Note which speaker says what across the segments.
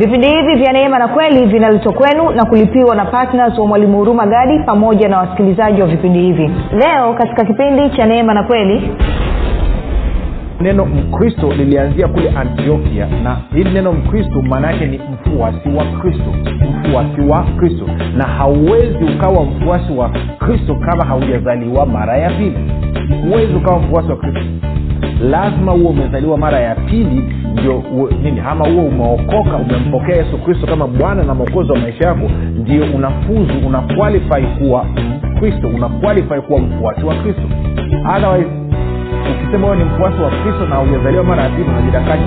Speaker 1: vipindi hivi vya neema na kweli vinaletwa kwenu na kulipiwa na ptns wa mwalimu huruma gadi pamoja na wasikilizaji wa vipindi hivi. Leo katika kipindi cha neema na kweli
Speaker 2: neno mkristo lilianzia kule antiokia na hili neno mkristo maana yake ni mfuasi wa kristo mfuasi wa kristo. Na hauwezi ukawa mfuasi wa kristo kama haujazaliwa mara ya pili. Huwezi ukawa mfuasi wa kristo lazima huo umezaliwa mara ya pili ndio nini ama huo umeokoka umempokea yesu kristo kama bwana na mwokozi wa maisha yako ndio unafuzu una kuwa kristo una kuwa mfuasi wa kristo. Otherwise ukisema huyo ni mfuasi wa kristo na ujazaliwa mara ya pili unajidanganya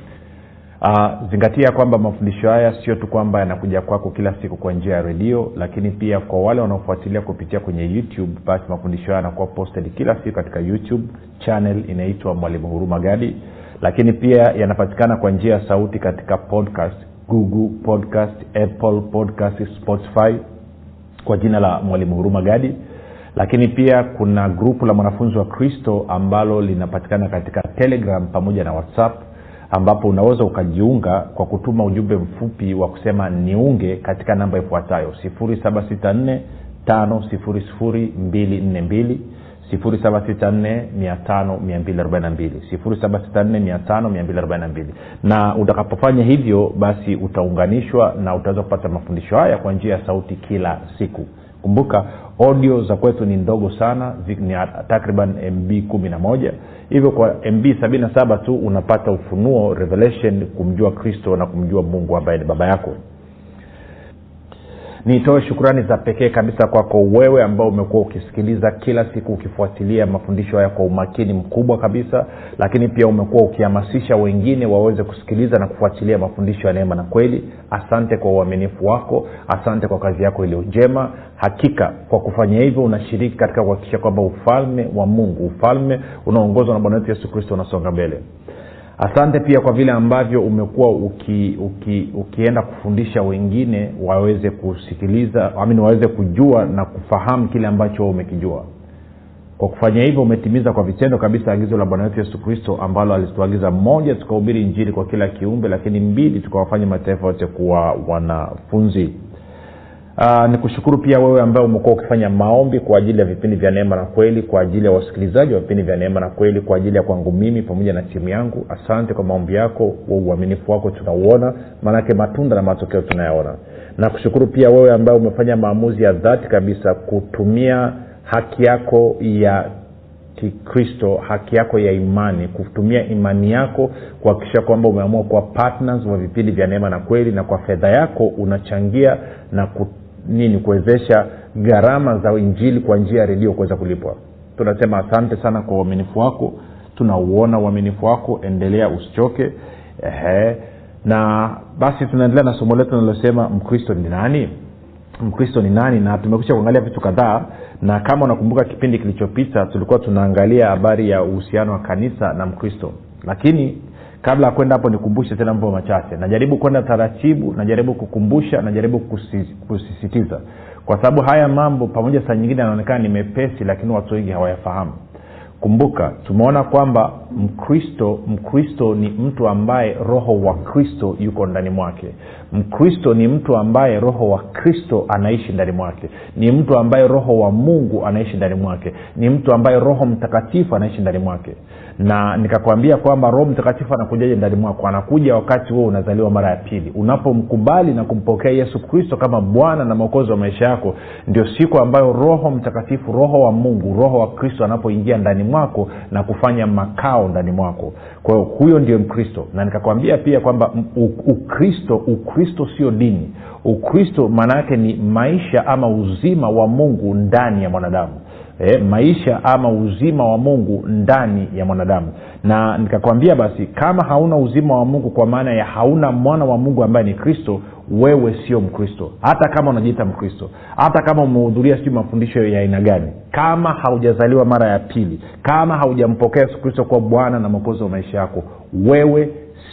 Speaker 2: Uh, zingatia kwamba mafundisho haya sio tu kwamba yanakuja kwako kila siku kwa njia ya redio lakini pia kwa wale wanaofuatilia kupitia kwenye youtube basi mafundisho haya yanakuwa posted kila siku katika youtube channel inaitwa mwalimu huruma gadi. Lakini pia yanapatikana kwa njia ya sauti katika podcast google podcast apple podcast spotify kwa jina la mwalimu huruma gadi. Lakini pia kuna grupu la mwanafunzi wa kristo ambalo linapatikana katika telegram pamoja na whatsapp ambapo unaweza ukajiunga kwa kutuma ujumbe mfupi wa kusema niunge katika namba ifuatayo. 764 5242 764 na utakapofanya hivyo basi utaunganishwa na utaweza kupata mafundisho haya kwa njia ya sauti kila siku kumbuka audio za kwetu ni ndogo sana ni takriban mb kumi na moja. Hivyo kwa mb sabini na saba tu unapata ufunuo revelation kumjua kristo na kumjua mungu ambaye ni baba yako nitoe shukrani za pekee kabisa kwako wewe ambao umekuwa ukisikiliza kila siku ukifuatilia mafundisho haya kwa umakini mkubwa kabisa lakini pia umekuwa ukihamasisha wengine waweze kusikiliza na kufuatilia mafundisho ya neema na kweli. Asante kwa uaminifu wako asante kwa kazi yako iliyo njema. Hakika kwa kufanya hivyo unashiriki katika kuhakikisha kwamba ufalme wa mungu ufalme unaongozwa na bwana wetu yesu kristo unasonga mbele asante pia kwa vile ambavyo umekuwa uki, uki, ukienda kufundisha wengine waweze kusikiliza amin waweze kujua na kufahamu kile ambacho umekijua. Kwa kufanya hivyo umetimiza kwa vitendo kabisa agizo la bwana wetu yesu kristo ambalo alituagiza moja tukahubiri injili kwa kila kiumbe lakini mbili tukawafanya mataifa yote kuwa wanafunzi Uh, ni kushukuru pia wewe ambaye umekuwa ukifanya maombi kwa ajili ya vipindi vya neema na kweli kwa ajili ya wasikilizaji wa vipindi vya neema na kweli kwa ajili ya kwangu mimi pamoja na timu yangu. Asante kwa maombi yako uaminifu wako tunauona maanake matunda na matokeo tunayaona. Na pia wewe ambaye umefanya maamuzi ya dhati kabisa kutumia haki yako ya kikristo haki yako ya imani kutumia imani yako kuhakikisha kwamba umeamua kuwa partners wa vipindi vya neema na kweli na kwa fedha yako unachangia na ku, nini kuwezesha gharama za injili kwa njia ya redio kuweza kulipwa. Tunasema asante sana kwa uaminifu wako. Tunauona uaminifu wako. Endelea usichoke. Ehe. na basi tunaendelea na somo letu linalosema mkristo ni nani? Mkristo ni nani? Na tumekusha kuangalia vitu kadhaa na kama unakumbuka kipindi kilichopita tulikuwa tunaangalia habari ya uhusiano wa kanisa na mkristo. Lakini kabla ya kwenda hapo nikumbushe tena mambo machache. Najaribu kwenda taratibu najaribu kukumbusha najaribu kusisitiza. Kwa sababu haya mambo pamoja saa nyingine yanaonekana ni mepesi lakini watu wengi hawayafahamu. Kumbuka tumeona kwamba mkristo mkristo ni mtu ambaye roho wa kristo yuko ndani mwake. Mkristo ni mtu ambaye roho wa kristo anaishi ndani mwake. Ni mtu ambaye roho wa mungu anaishi ndani mwake. Ni mtu ambaye roho mtakatifu anaishi ndani mwake na nikakwambia kwamba roho mtakatifu anakujaje ndani mwako? Anakuja wakati huo unazaliwa mara ya pili. Unapomkubali na kumpokea yesu kristo kama bwana na mwokozi wa maisha yako ndio siku ambayo roho mtakatifu roho wa mungu roho wa kristo anapoingia ndani mwako na kufanya makao ndani mwako. Kwa hiyo huyo ndio mkristo. Na nikakwambia pia kwamba ukristo ukristo sio dini. Ukristo maana yake ni maisha ama uzima wa mungu ndani ya mwanadamu e, maisha ama uzima wa mungu ndani ya mwanadamu. Na nikakwambia basi kama hauna uzima wa mungu kwa maana ya hauna mwana wa mungu ambaye ni kristo wewe sio mkristo. Hata kama unajiita mkristo hata kama umehudhuria sijui mafundisho ya aina gani kama haujazaliwa mara ya pili kama haujampokea yesu kristo kuwa bwana na mwokozi wa maisha yako wewe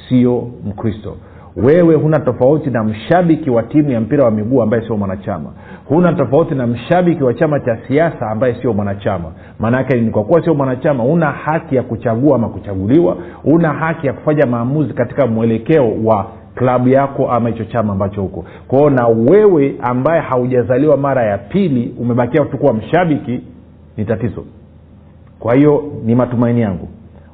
Speaker 2: sio mkristo wewe huna tofauti na mshabiki wa timu ya mpira wa miguu ambaye sio mwanachama. Huna tofauti na mshabiki wa chama cha siasa ambaye sio mwanachama. Maanaake ni kwa kuwa sio mwanachama una haki ya kuchagua ama kuchaguliwa. Una haki ya kufanya maamuzi katika mwelekeo wa klabu yako ama hicho chama ambacho huko kwao na wewe ambaye haujazaliwa mara ya pili umebakia tu mshabiki ni tatizo. Kwa hiyo ni matumaini yangu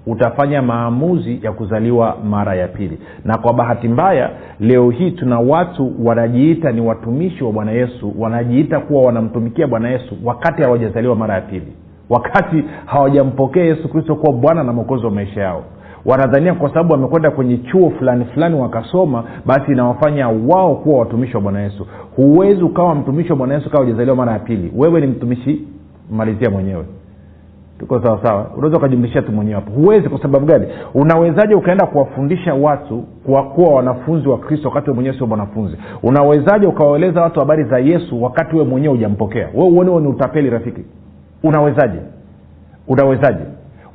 Speaker 2: utafanya maamuzi ya kuzaliwa mara ya pili. Na kwa bahati mbaya leo hii tuna watu wanajiita ni watumishi wa bwana yesu wanajiita kuwa wanamtumikia bwana yesu wakati hawajazaliwa mara ya pili. Wakati hawajampokea yesu kristo kuwa bwana na mwokozi wa maisha yao. Wanadhania kwa sababu wamekwenda kwenye chuo fulani fulani wakasoma basi inawafanya wao kuwa watumishi wa bwana yesu. Huwezi ukawa mtumishi wa bwana yesu kawa ujazaliwa mara ya pili. Wewe ni mtumishi malizia mwenyewe tuko sawasawa unaweza ukajumlishia tu mwenyewe hapo. Huwezi. Kwa sababu gani? Unawezaje ukaenda kuwafundisha watu kwa kuwa wanafunzi wa kristo wakati we mwenyewe sio mwanafunzi? Unawezaje ukawaeleza watu habari za yesu wakati we mwenyewe hujampokea? We uone ni utapeli rafiki. Unawezaje? Unawezaje?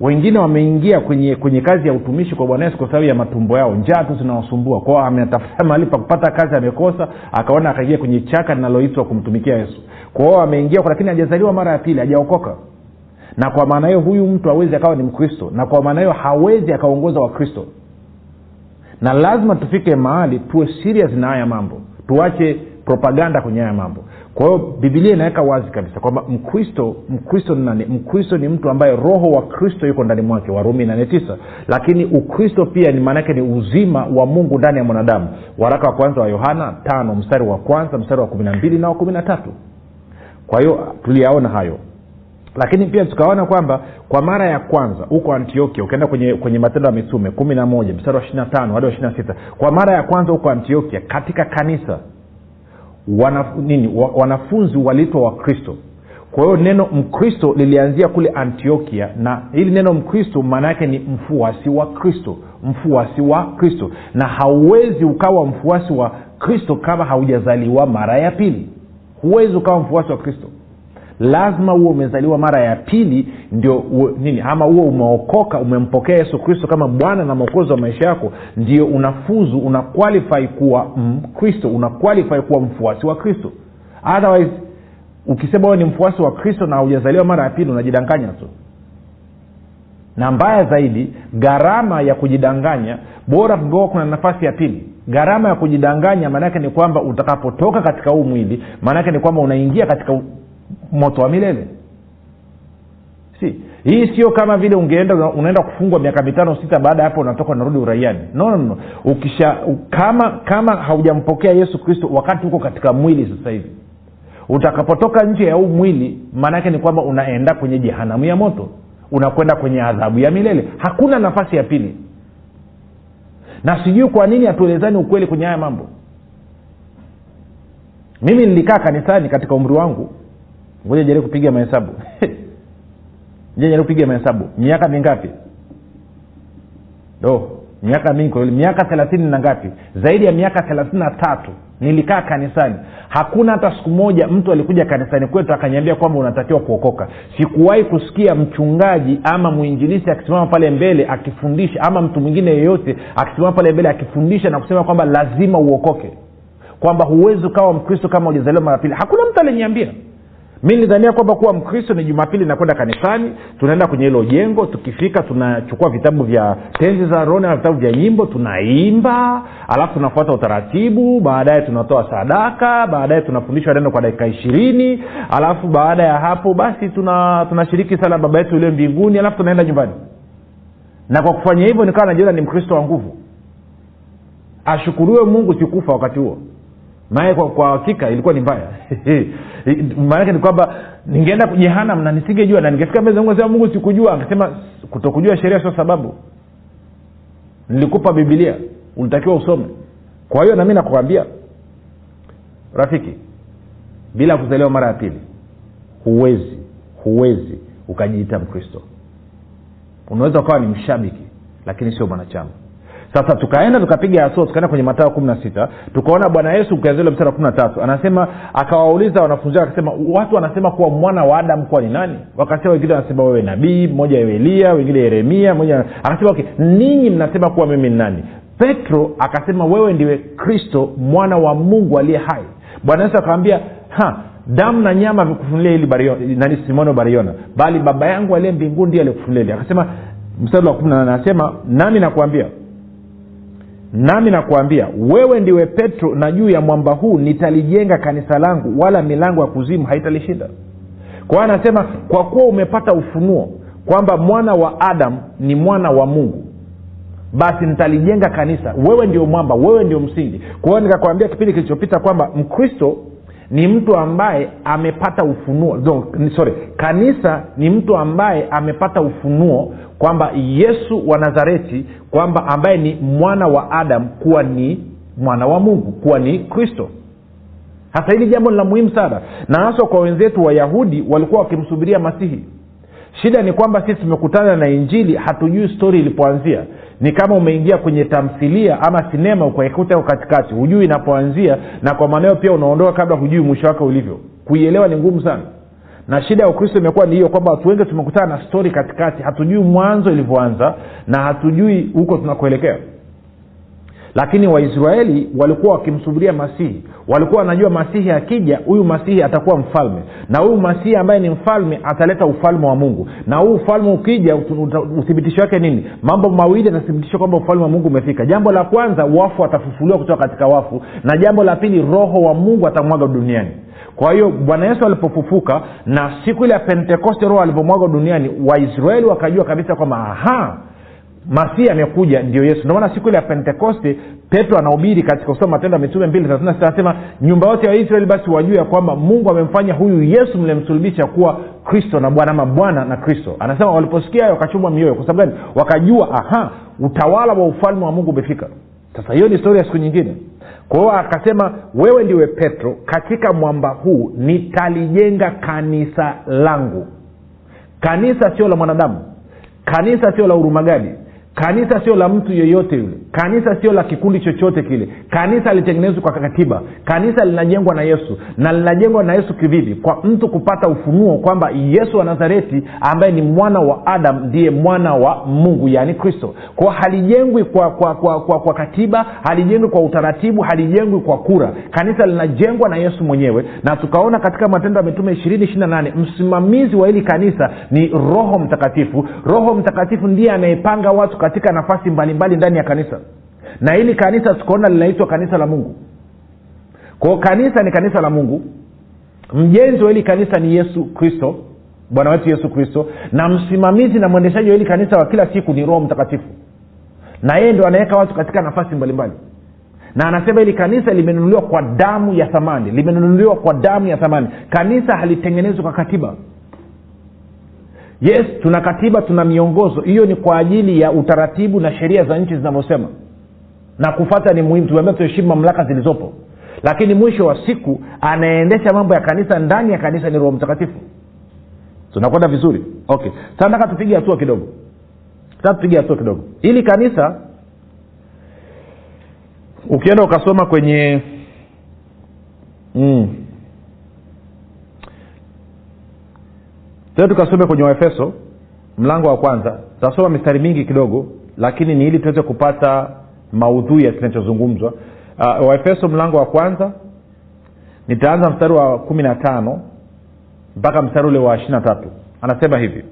Speaker 2: Wengine wameingia kwenye kwenye kazi ya utumishi kwa bwana yesu kwa sababu ya matumbo yao. Njaa tu zinawasumbua. Kwao ametafuta mahali pa kupata kazi amekosa akaona akaingia kwenye chaka linaloitwa kumtumikia yesu. Kwao ameingia lakini hajazaliwa mara ya pili hajaokoka na kwa maana hiyo huyu mtu hawezi akawa ni mkristo. Na kwa maana hiyo hawezi akaongoza wakristo. Na lazima tufike mahali tuwe serious na haya mambo. Tuache propaganda kwenye haya mambo. Kwa hiyo bibilia inaweka wazi kabisa kwamba mkristo mkristo ni nani? Mkristo ni mtu ambaye roho wa kristo yuko ndani mwake warumi nane tisa. Lakini ukristo pia ni maanaake ni uzima wa mungu ndani ya mwanadamu. Waraka wa kwanza wa yohana tano mstari wa kwanza mstari wa kumi na mbili na wa kumi na tatu. Kwa hiyo tuliyaona hayo lakini pia tukaona kwamba kwa mara ya kwanza huko antiokia ukienda kwenye kwenye matendo ya mitume kumi na moja mstari wa ishiri tano hadi wa ishiri sita kwa mara ya kwanza huko antiokia katika kanisa wana, nini wa, wanafunzi waliitwa wakristo. Kwa hiyo neno mkristo lilianzia kule antiokia na hili neno mkristo maana yake ni mfuasi wa kristo mfuasi wa kristo. Na hauwezi ukawa mfuasi wa kristo kama haujazaliwa mara ya pili. Huwezi ukawa mfuasi wa kristo lazima huo umezaliwa mara ya pili ndio u, nini ama huo umeokoka umempokea yesu kristo kama bwana na mwokozi wa maisha yako ndio unafuzu una kuwa mkristo mm, qualify kuwa mfuasi wa kristo. Otherwise ukisema wewe ni mfuasi wa kristo na haujazaliwa mara ya pili unajidanganya tu. Na mbaya zaidi gharama ya kujidanganya bora kugoa kuna nafasi ya pili. Gharama ya kujidanganya maanaake ni kwamba utakapotoka katika huu mwili maanaake ni kwamba unaingia katika moto wa milele. Si. Hii sio kama vile ungeenda unaenda kufungwa miaka mitano sita baada ya hapo unatoka unarudi uraiani. No, no, no. ukisha kama kama haujampokea yesu kristo wakati huko katika mwili sasa hivi utakapotoka nje ya huu mwili maanaake ni kwamba unaenda kwenye jehanamu ya moto. Unakwenda kwenye adhabu ya milele. Hakuna nafasi ya pili. Na sijui kwa nini hatuelezani ukweli kwenye haya mambo. Mimi nilikaa kanisani katika umri wangu ngoja jaribu kupiga mahesabu. Jaribu kupiga mahesabu. Miaka mingapi? Do miaka mingi kwa miaka thelathini na ngapi? Zaidi ya miaka thelathini na tatu. Nilikaa kanisani. Hakuna hata siku moja mtu alikuja kanisani kwetu akanyambia kwamba unatakiwa kuokoka. Sikuwahi kusikia mchungaji ama mwinjilisi akisimama pale mbele akifundisha ama mtu mwingine yeyote akisimama pale mbele akifundisha na kusema kwamba lazima uokoke. Kwamba huwezi ukawa mkristo kama ujazaliwa mara pili. Hakuna mtu aliniambia mi nilidhania kwamba kuwa mkristo ni jumapili nakwenda kanisani tunaenda kwenye hilo jengo tukifika tunachukua vitabu vya tenzi za roni na vitabu vya nyimbo tunaimba alafu tunafuata utaratibu baadaye tunatoa sadaka baadaye tunafundishwa neno kwa dakika ishirini alafu baada ya hapo basi tuna tunashiriki sala baba yetu ulio mbinguni alafu tunaenda nyumbani. Na kwa kufanya hivyo nikawa najiona ni mkristo wa nguvu. Ashukuriwe mungu sikufa wakati huo. Naye kwa, kwa hakika ilikuwa ni mbaya maanake ni kwamba ningeenda jehanam na nisingejua na ningefika mbele za mungu sema mungu sikujua. Akasema kutokujua sheria sio sababu. Nilikupa bibilia ulitakiwa usome. Kwa hiyo nami nakuambia rafiki bila kuzaliwa mara ya pili huwezi huwezi ukajiita mkristo. Unaweza ukawa ni mshabiki lakini sio mwanachama sasa tukaenda tukapiga hatua tukaenda kwenye matayo kumi na sita tukaona bwana yesu ukianzia mstari wa kumi na tatu anasema akawauliza wanafunzi wake akasema watu wanasema kuwa mwana wa adamu kuwa ni nani? Wakasema wengine wanasema wewe nabii mmoja wewe elia wengine yeremia mmoja akasema okay ninyi mnasema kuwa mimi ni nani? Petro akasema wewe ndiwe kristo mwana wa mungu aliye hai. Bwana yesu akawambia damu na nyama vikufunulia hili nani simoni bariona bali baba yangu aliye mbinguni ndiye alikufunulia hili akasema mstari wa kumi na nane anasema nami nakuambia nami nakuambia wewe ndiwe petro na juu ya mwamba huu nitalijenga kanisa langu wala milango ya kuzimu haitalishinda. Kwa hiyo anasema kwa kuwa umepata ufunuo kwamba mwana wa adamu ni mwana wa mungu basi nitalijenga kanisa. Wewe ndio mwamba wewe ndio msingi. Kwa hiyo nikakwambia kipindi kilichopita kwamba mkristo ni mtu ambaye amepata ufunuo. No, sorry. Kanisa ni mtu ambaye amepata ufunuo kwamba yesu wa nazareti kwamba ambaye ni mwana wa adam kuwa ni mwana wa mungu kuwa ni kristo. Hasa hili jambo ni la muhimu sana. Na haswa kwa wenzetu wayahudi walikuwa wakimsubiria masihi shida ni kwamba sisi tumekutana na injili hatujui stori ilipoanzia. Ni kama umeingia kwenye tamthilia ama sinema ukaikuta huko katikati hujui inapoanzia na kwa maneo pia unaondoka kabla hujui mwisho wake ulivyo. Kuielewa ni ngumu sana. Na shida ya ukristo imekuwa ni hiyo kwamba watu wengi tumekutana na stori katikati hatujui mwanzo ilivyoanza na hatujui huko tunakuelekea lakini waisraeli walikuwa wakimsubiria masihi. Walikuwa wanajua masihi akija huyu masihi atakuwa mfalme. Na huyu masihi ambaye ni mfalme ataleta ufalme wa mungu. Na huu ufalme ukija uthibitisho wake nini? Mambo mawili yatathibitisha kwamba ufalme wa mungu umefika. Jambo la kwanza wafu watafufuliwa kutoka katika wafu. Na jambo la pili roho wa mungu atamwaga duniani. Kwa hiyo bwana yesu alipofufuka na siku ile ya pentekoste roho alivyomwaga duniani waisraeli wakajua kabisa kwamba aha masihi amekuja ndio yesu. Ndio maana siku ile ya pentekoste petro anahubiri katika kusoma matendo ya mitume mbili anasema nyumba yote ya israeli basi wajue ya kwamba mungu amemfanya huyu yesu mlemsulubisha kuwa kristo na bwana ama bwana na kristo. Anasema waliposikia hayo wakachumwa mioyo. Kwa sababu gani? Wakajua aha utawala wa ufalme wa mungu umefika. Sasa hiyo ni historia ya siku nyingine. Kwa hiyo akasema wewe ndiwe petro katika mwamba huu nitalijenga kanisa langu. Kanisa sio la mwanadamu. Kanisa sio la urumagadi kanisa sio la mtu yeyote yule kanisa sio la kikundi chochote kile. Kanisa litengenezwa kwa katiba. Kanisa linajengwa na yesu. Na linajengwa na yesu kivivi. Kwa mtu kupata ufunuo kwamba yesu wa nazareti ambaye ni mwana wa adam ndiye mwana wa mungu yaani kristo. Kwao halijengwi kwa, kwa, kwa, kwa, kwa katiba halijengwi kwa utaratibu halijengwi kwa kura. Kanisa linajengwa na yesu mwenyewe. Na tukaona katika matendo ya mitume ishirini ishiri nane msimamizi wa hili kanisa ni roho mtakatifu. Roho mtakatifu ndiye anayepanga watu katika nafasi mbalimbali ndani ya kanisa na hili kanisa tukaona linaitwa kanisa la mungu. Kwao kanisa ni kanisa la mungu. Mjenzi wa hili kanisa ni yesu kristo bwana wetu yesu kristo na msimamizi na mwendeshaji wa hili kanisa wa kila siku ni roho mtakatifu. Na yeye ndo anaweka watu katika nafasi mbalimbali. Na anasema hili kanisa limenunuliwa kwa damu ya thamani limenunuliwa kwa damu ya thamani. Kanisa halitengenezwi kwa katiba. Yes tuna katiba tuna miongozo. Hiyo ni kwa ajili ya utaratibu na sheria za nchi zinavyosema na kufata ni muhimu tumeambia tuheshimu mamlaka zilizopo. Lakini mwisho wa siku anayeendesha mambo ya kanisa ndani ya kanisa ni roho mtakatifu. Tunakwenda vizuri? Okay. Sasa tupige hatua kidogo. Sasa tupige hatua kidogo. Ili kanisa ukienda ukasoma kwenye mm, tukasome kwenye waefeso mlango wa kwanza. Tutasoma mistari mingi kidogo lakini ni ili tuweze kupata maudhui ya kinachozungumzwa. Uh, waefeso mlango wa kwanza nitaanza mstari wa kumi na tano mpaka mstari ule wa ishiri na tatu. Anasema hivi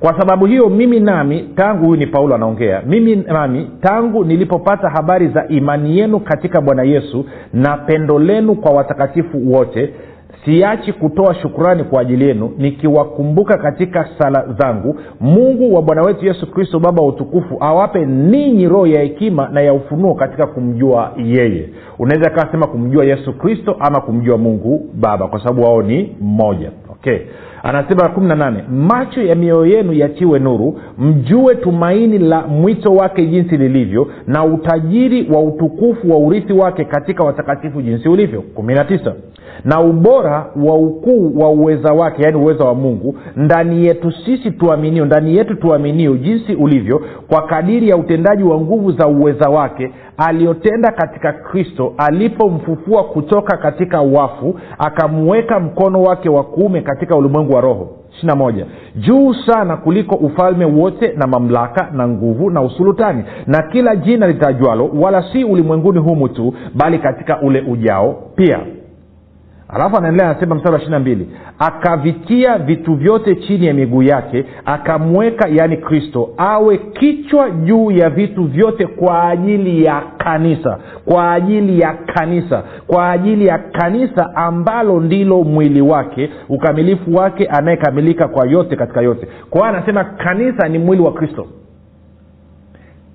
Speaker 2: kwa sababu hiyo mimi nami tangu huyu ni paulo anaongea mimi nami tangu nilipopata habari za imani yenu katika bwana yesu na pendo lenu kwa watakatifu wote siachi kutoa shukurani kwa ajili yenu nikiwakumbuka katika sala zangu. Mungu wa bwana wetu yesu kristo baba wa utukufu awape ninyi roho ya hekima na ya ufunuo katika kumjua yeye. Unaweza kawa sema kumjua yesu kristo ama kumjua mungu baba kwa sababu wao ni mmoja. Okay. Anasema kumi na nane macho ya mioyo yenu yatiwe nuru mjue tumaini la mwito wake jinsi lilivyo na utajiri wa utukufu wa urithi wake katika watakatifu jinsi ulivyo. Kumi na ubora wa ukuu wa uweza wake yaani uweza wa mungu ndani yetu sisi tuaminio ndani yetu tuaminio jinsi ulivyo kwa kadiri ya utendaji wa nguvu za uweza wake aliyotenda katika kristo alipomfufua kutoka katika wafu akamuweka mkono wake wa kuume katika ulimwengu wa roho. Moja. Juu sana kuliko ufalme wote na mamlaka na nguvu na usulutani na kila jina litajwalo wala si ulimwenguni humu tu bali katika ule ujao pia alafu anaendelea anasema mstari wa ishiri mbili akavitia vitu vyote chini ya miguu yake akamweka yaani kristo awe kichwa juu ya vitu vyote kwa ajili ya kanisa kwa ajili ya kanisa kwa ajili ya kanisa ambalo ndilo mwili wake ukamilifu wake anayekamilika kwa yote katika yote. Kwa hiyo anasema kanisa ni mwili wa kristo.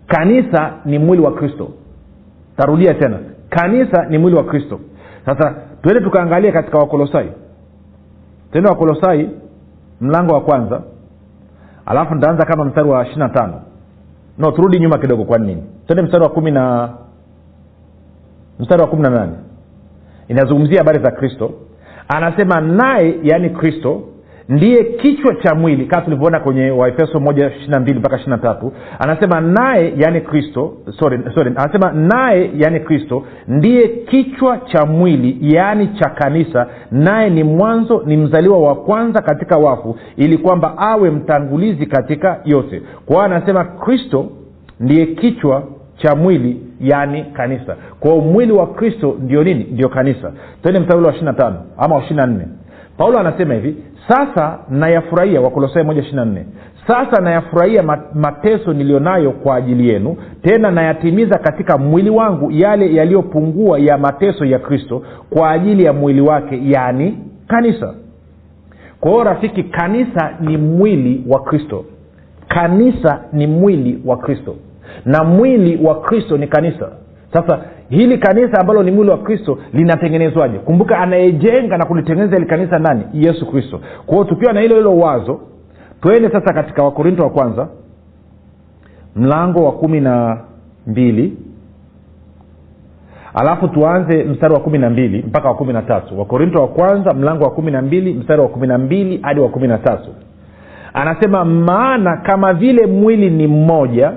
Speaker 2: Kanisa ni mwili wa kristo. Tarudia tena kanisa ni mwili wa kristo. Sasa tuende tukaangalia katika wakolosai. Tende wakolosai mlango wa kwanza. Alafu nitaanza kama mstari wa ishiri na tano. No turudi nyuma kidogo kwa nini? Twende mstari wa kumi na mstari wa kumi na nane. Inazungumzia habari za kristo. Anasema naye yaani kristo ndiye kichwa cha mwili kama tulivyoona kwenye waefeso moja ishirina mbili mpaka ishirina tatu anasema naye yani kristo sorry, sorry, anasema naye yaani kristo ndiye kichwa cha mwili yaani cha kanisa naye ni mwanzo ni mzaliwa wa kwanza katika wafu ili kwamba awe mtangulizi katika yote. Kwa hiyo anasema kristo ndiye kichwa cha mwili yaani kanisa. Kwao mwili wa kristo ndio nini? Ndio kanisa. Twende mstari wa ishiri tano ama wa ishiri na nne paulo anasema hivi sasa nayafurahia wakolosai moja ishiri nne sasa nayafurahia mateso niliyonayo kwa ajili yenu tena nayatimiza katika mwili wangu yale yaliyopungua ya mateso ya kristo kwa ajili ya mwili wake yaani kanisa. Kwa hiyo rafiki kanisa ni mwili wa kristo. Kanisa ni mwili wa kristo. Na mwili wa kristo ni kanisa. Sasa hili kanisa ambalo ni mwili wa kristo linatengenezwaje? Kumbuka anayejenga na kulitengeneza hili kanisa nani? Yesu kristo. Kwa hiyo tukiwa na hilo hilo wazo twende sasa katika wakorinto wa kwanza mlango wa kumi na mbili. Alafu tuanze mstari wa kumi na mbili mpaka wa kumi na tatu. Wakorinto wa kwanza mlango wa kumi na mbili mstari wa kumi na mbili hadi wa kumi na tatu. Anasema maana kama vile mwili ni mmoja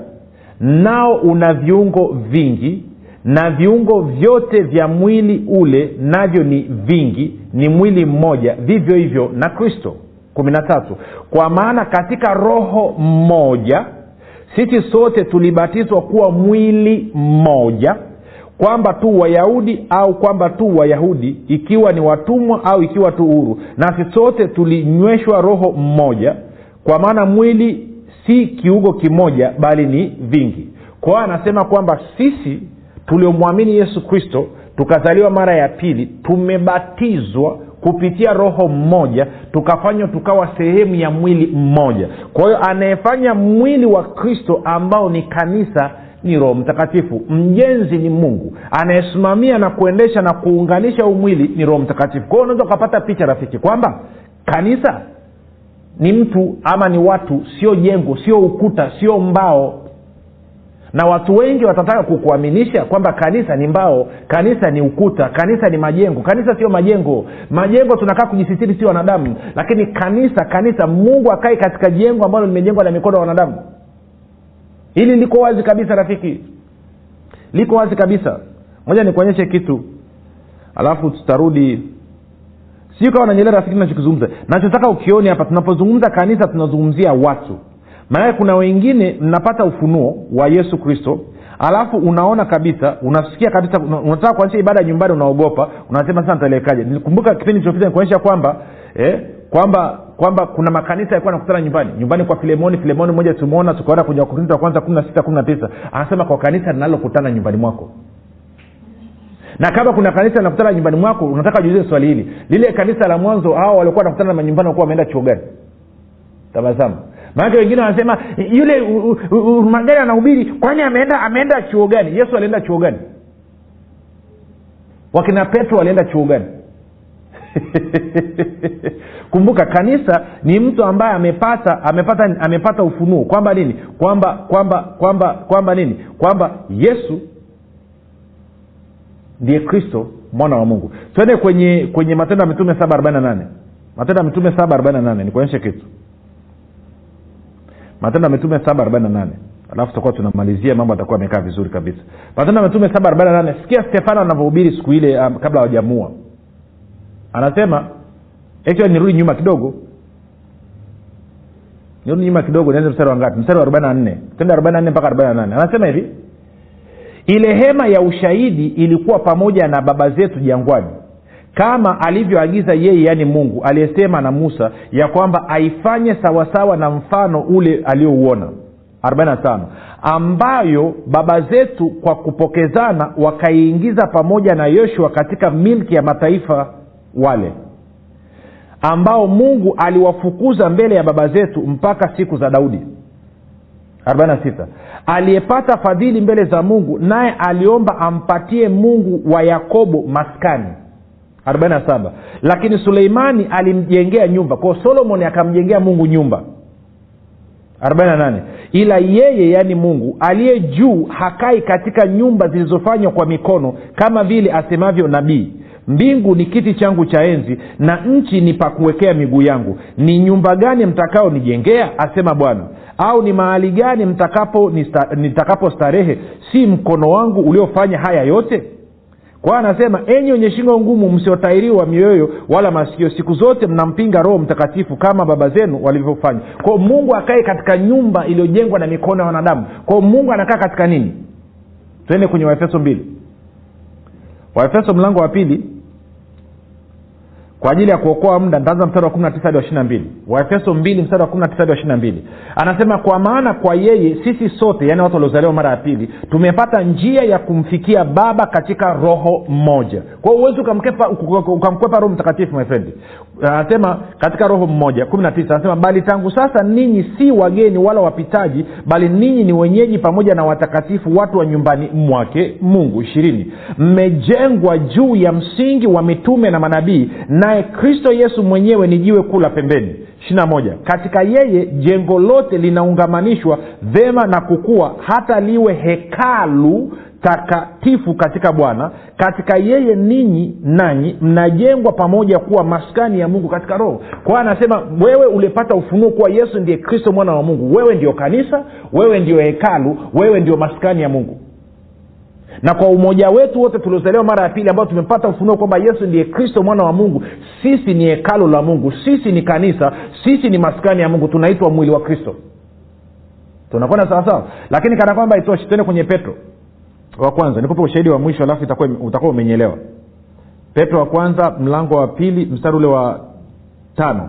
Speaker 2: nao una viungo vingi na viungo vyote vya mwili ule navyo ni vingi ni mwili mmoja. Vivyo hivyo na kristo. Kumi na tatu. Kwa maana katika roho mmoja sisi sote tulibatizwa kuwa mwili mmoja kwamba tu wayahudi au kwamba tu wayahudi ikiwa ni watumwa au ikiwa tu huru. Nasi sote tulinyweshwa roho mmoja kwa maana mwili si kiungo kimoja bali ni vingi. Kwa hiyo anasema kwamba sisi tuliomwamini yesu kristo tukazaliwa mara ya pili tumebatizwa kupitia roho mmoja tukafanywa tukawa sehemu ya mwili mmoja. Kwa hiyo anayefanya mwili wa kristo ambao ni kanisa ni roho mtakatifu. Mjenzi ni mungu. Anayesimamia na kuendesha na kuunganisha huu mwili ni roho mtakatifu. Kwa hiyo unaweza ukapata picha rafiki kwamba kanisa ni mtu ama ni watu sio jengo sio ukuta sio mbao na watu wengi watataka kukuaminisha kwamba kanisa ni mbao kanisa ni ukuta kanisa ni majengo. Kanisa sio majengo. Majengo tunakaa kujisitiri sio wanadamu. Lakini kanisa kanisa mungu akae katika jengo ambalo limejengwa na mikono ya wanadamu. Hili liko wazi kabisa rafiki. Liko wazi kabisa. Moja nikuonyeshe kitu. Alafu tutarudi. Sijui kawa nanyelea rafiki nachokizungumza nachotaka ukioni hapa tunapozungumza kanisa tunazungumzia watu maanake kuna wengine mnapata ufunuo wa yesu kristo alafu unaona kabisa unasikia kabisa unataka kuanzisha ibada nyumbani unaogopa unasema sasa nitaelekaje nikumbuka kipindi chopita nikuonyesha kwamba eh, kwamba kwamba kuna makanisa yalikuwa nakutana nyumbani. Nyumbani kwa filemoni filemoni moja tumeona tukaona kwenye wakorinto wa kwanza kumi na sita kumi na tisa anasema kwa kanisa linalokutana nyumbani mwako. Na kama kuna kanisa linakutana nyumbani mwako unataka juulize swali hili. Lile kanisa la mwanzo hao walikuwa nakutana manyumbani wakuwa wameenda chuo gani? Tabasamu maanake wengine wanasema yule magari anahubiri kwani ameenda ameenda chuo gani? Yesu alienda chuo gani? Wakina petro walienda chuo gani? Kumbuka kanisa ni mtu ambaye amepata amepata amepata ufunuo. Kwamba nini? Kwamba kwamba kwamba kwamba nini? Kwamba yesu ndiye kristo mwana wa mungu. Twende kwenye kwenye matendo ya mitume saba arobaini na nane. Matendo ya mitume saba arobaini na nane nikuonyeshe kitu matendo ya mitume saba arobaini na alafu tutakuwa tunamalizia mambo atakuwa amekaa vizuri kabisa. Matendo ya mitume saba sikia stefano anavyohubiri siku ile um, kabla hawajamua anasema actually nirudi nyuma kidogo. Nirudi nyuma kidogo nianze mstari wa ngapi? Mstari wa arobaini na nne mpaka arobaini na nane. Anasema hivi ile hema ya ushahidi ilikuwa pamoja na baba zetu jangwani kama alivyoagiza yeye yaani mungu aliyesema na musa ya kwamba aifanye sawasawa na mfano ule aliouona. 45 ambayo baba zetu kwa kupokezana wakaiingiza pamoja na yoshua katika milki ya mataifa wale ambao mungu aliwafukuza mbele ya baba zetu mpaka siku za daudi. 46 aliyepata fadhili mbele za mungu naye aliomba ampatie mungu wa yakobo maskani 47 lakini suleimani alimjengea nyumba. Kwao solomoni akamjengea mungu nyumba. 48 ila yeye yaani mungu aliye juu hakai katika nyumba zilizofanywa kwa mikono kama vile asemavyo nabii. Mbingu ni kiti changu cha enzi na nchi ni pakuwekea miguu yangu. Ni nyumba gani mtakao nijengea asema bwana? Au ni mahali gani mtakapo nitakapo starehe si mkono wangu uliofanya haya yote kwa hiyo anasema enyi wenye shingo ngumu msiotairiwa mioyo wala masikio siku zote mnampinga roho mtakatifu kama baba zenu walivyofanya. Kwao mungu akae katika nyumba iliyojengwa na mikono ya wanadamu. Kwao mungu anakaa katika nini? Tuende kwenye waefeso mbili. Waefeso mlango wa pili kwa ajili ya kuokoa muda ntaanza mstari wa kumi na tisa hadi wa ishiri na mbili. Waefeso 2 mstari wa kumi na tisa hadi wa ishiri na mbili. Anasema kwa maana kwa yeye sisi sote yaani watu waliozaliwa mara ya pili tumepata njia ya kumfikia baba katika roho mmoja. Kwa hiyo huwezi ukamkwepa roho mtakatifu my anasema katika roho mmoja kumi na tisa anasema bali tangu sasa ninyi si wageni wala wapitaji bali ninyi ni wenyeji pamoja na watakatifu watu wa nyumbani mwake mungu. Ishirini. Mmejengwa juu ya msingi wa mitume na manabii naye kristo yesu mwenyewe ni jiwe kuu la pembeni. Ishirina moja. Katika yeye jengo lote linaungamanishwa vema na kukua hata liwe hekalu takatifu katika bwana. Katika yeye ninyi nanyi mnajengwa pamoja kuwa maskani ya mungu katika roho. Kwa anasema wewe ulipata ufunuo kuwa yesu ndiye kristo mwana wa mungu. Wewe ndio kanisa wewe ndio hekalu wewe ndio maskani ya mungu na kwa umoja wetu wote tuliozaliwa mara ya pili ambao tumepata ufunuo kwamba yesu ndiye kristo mwana wa mungu sisi ni hekalo la mungu sisi ni kanisa sisi ni maskani ya mungu tunaitwa mwili wa kristo. Tunakwenda sawasawa lakini kana kwamba itoshi tuende kwenye petro wa kwanza. Nikupe ushahidi wa mwisho alafu utakuwa umenyelewa. Petro wa kwanza mlango wa pili mstari ule wa tano.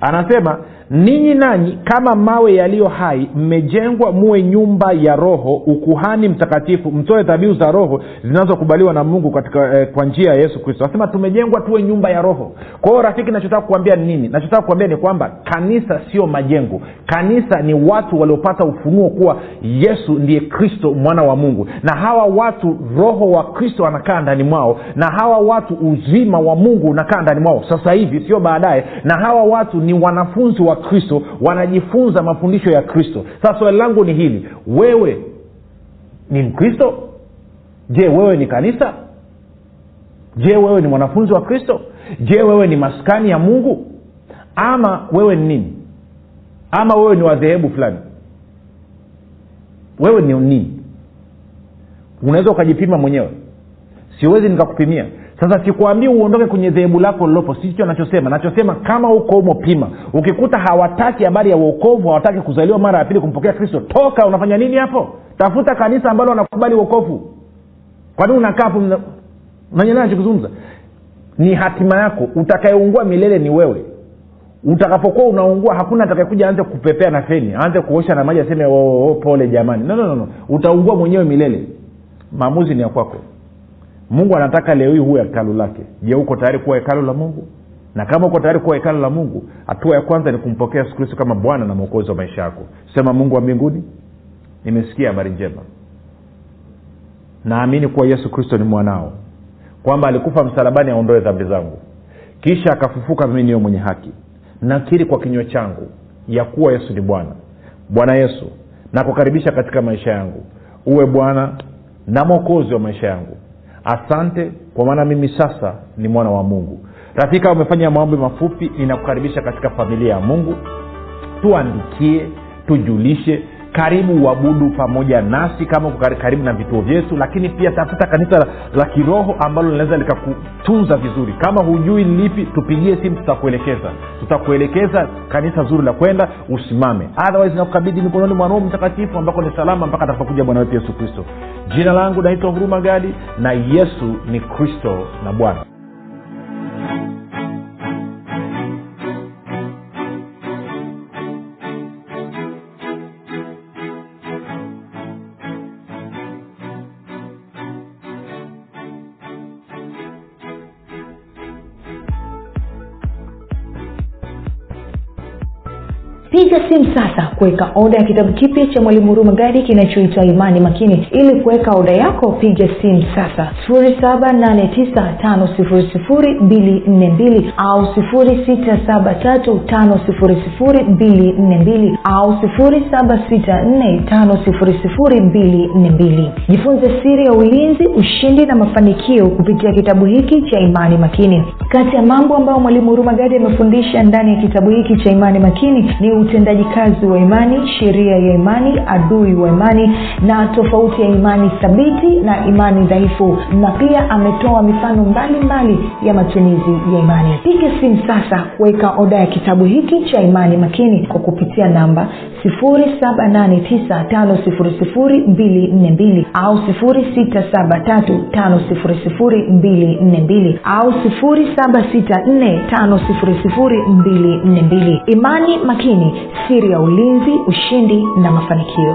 Speaker 2: Anasema ninyi nanyi kama mawe yaliyo hai mmejengwa muwe nyumba ya roho ukuhani mtakatifu. Mtoe dhabihu za roho zinazokubaliwa na mungu katika eh, kwa njia ya yesu kristo. Anasema tumejengwa tuwe nyumba ya roho. Kwa hiyo rafiki nachotaka kuambia ni nini? Nachotaka kuambia ni kwamba kanisa sio majengo. Kanisa ni watu waliopata ufunuo kuwa yesu ndiye kristo mwana wa mungu. Na hawa watu roho wa kristo anakaa ndani mwao. Na hawa watu uzima wa mungu unakaa ndani mwao. Sasa hivi sio baadaye. Na hawa watu ni wanafunzi wa kristo wanajifunza mafundisho ya kristo. Sasa swali langu ni hili. Wewe ni mkristo? Je wewe ni kanisa? Je wewe ni mwanafunzi wa kristo? Je wewe ni maskani ya mungu? Ama wewe ni nini? Ama wewe ni wadhehebu fulani? Wewe ni nini? Unaweza ukajipima mwenyewe. Siwezi nikakupimia sasa sikuambii uondoke kwenye dhehebu lako lilopo sicho nachosema nachosema kama uko umo pima ukikuta hawataki habari ya uokovu hawataki kuzaliwa mara ya pili kumpokea kristo toka unafanya nini hapo? Tafuta kanisa ambalo wanakubali uokovu kwanini unakaa hapo? Unanyelea nachokizungumza ni hatima yako. Utakayeungua milele ni wewe. Utakapokuwa unaungua hakuna atakayekuja aanze kupepea na feni aanze kuosha na maji aseme oh, oh, pole jamani. No, no, no, utaungua mwenyewe milele. Maamuzi ni ya kwako mungu anataka leo hii huwe hekalu lake. Je uko tayari kuwa hekalu la mungu? Na kama uko tayari kuwa hekalu la mungu hatua ya kwanza ni kumpokea yesu kristo kama bwana na mwokozi wa maisha yako. Sema mungu wa mbinguni nimesikia habari njema. Naamini kuwa yesu kristo ni mwanao. Kwamba alikufa msalabani aondoe dhambi zangu. Kisha akafufuka mimi niyo mwenye haki. Nakiri kwa kinywa changu ya kuwa yesu ni bwana. Bwana yesu nakukaribisha katika maisha yangu. Uwe bwana na mwokozi wa maisha yangu asante kwa maana mimi sasa ni mwana wa mungu. Rafika umefanya maombi mafupi ninakukaribisha katika familia ya mungu. Tuandikie tujulishe karibu uabudu pamoja nasi kama uko karibu na vituo vyetu lakini pia tafuta kanisa la, la kiroho ambalo linaweza likakutunza vizuri. Kama hujui lipi tupigie simu tutakuelekeza. Tutakuelekeza kanisa zuri la kwenda usimame. Otherwise nakukabidhi mikononi mwa roho mtakatifu ambako ni salama mpaka atakapokuja bwana wetu yesu kristo. Jina langu naitwa huruma gadi na yesu ni kristo na bwana
Speaker 1: piga simu sasa kuweka oda ya kitabu kipya cha mwalimu huruma gadi kinachoitwa imani makini. Ili kuweka oda yako piga simu sasa. 7895242 au 6735242 au 7645242 jifunze siri ya ulinzi ushindi na mafanikio kupitia kitabu hiki cha imani makini. Kati ya mambo ambayo mwalimu huruma gadi amefundisha ndani ya kitabu hiki cha imani makini ni utendaji kazi wa imani sheria ya imani adui wa imani na tofauti ya imani thabiti na imani dhaifu. Na pia ametoa mifano mbalimbali mbali ya matumizi ya imani. Piga simu sasa kuweka oda ya kitabu hiki cha imani makini kwa kupitia namba 7895242 au 6735242 au 7645242 imani makini siri ya ulinzi ushindi na mafanikio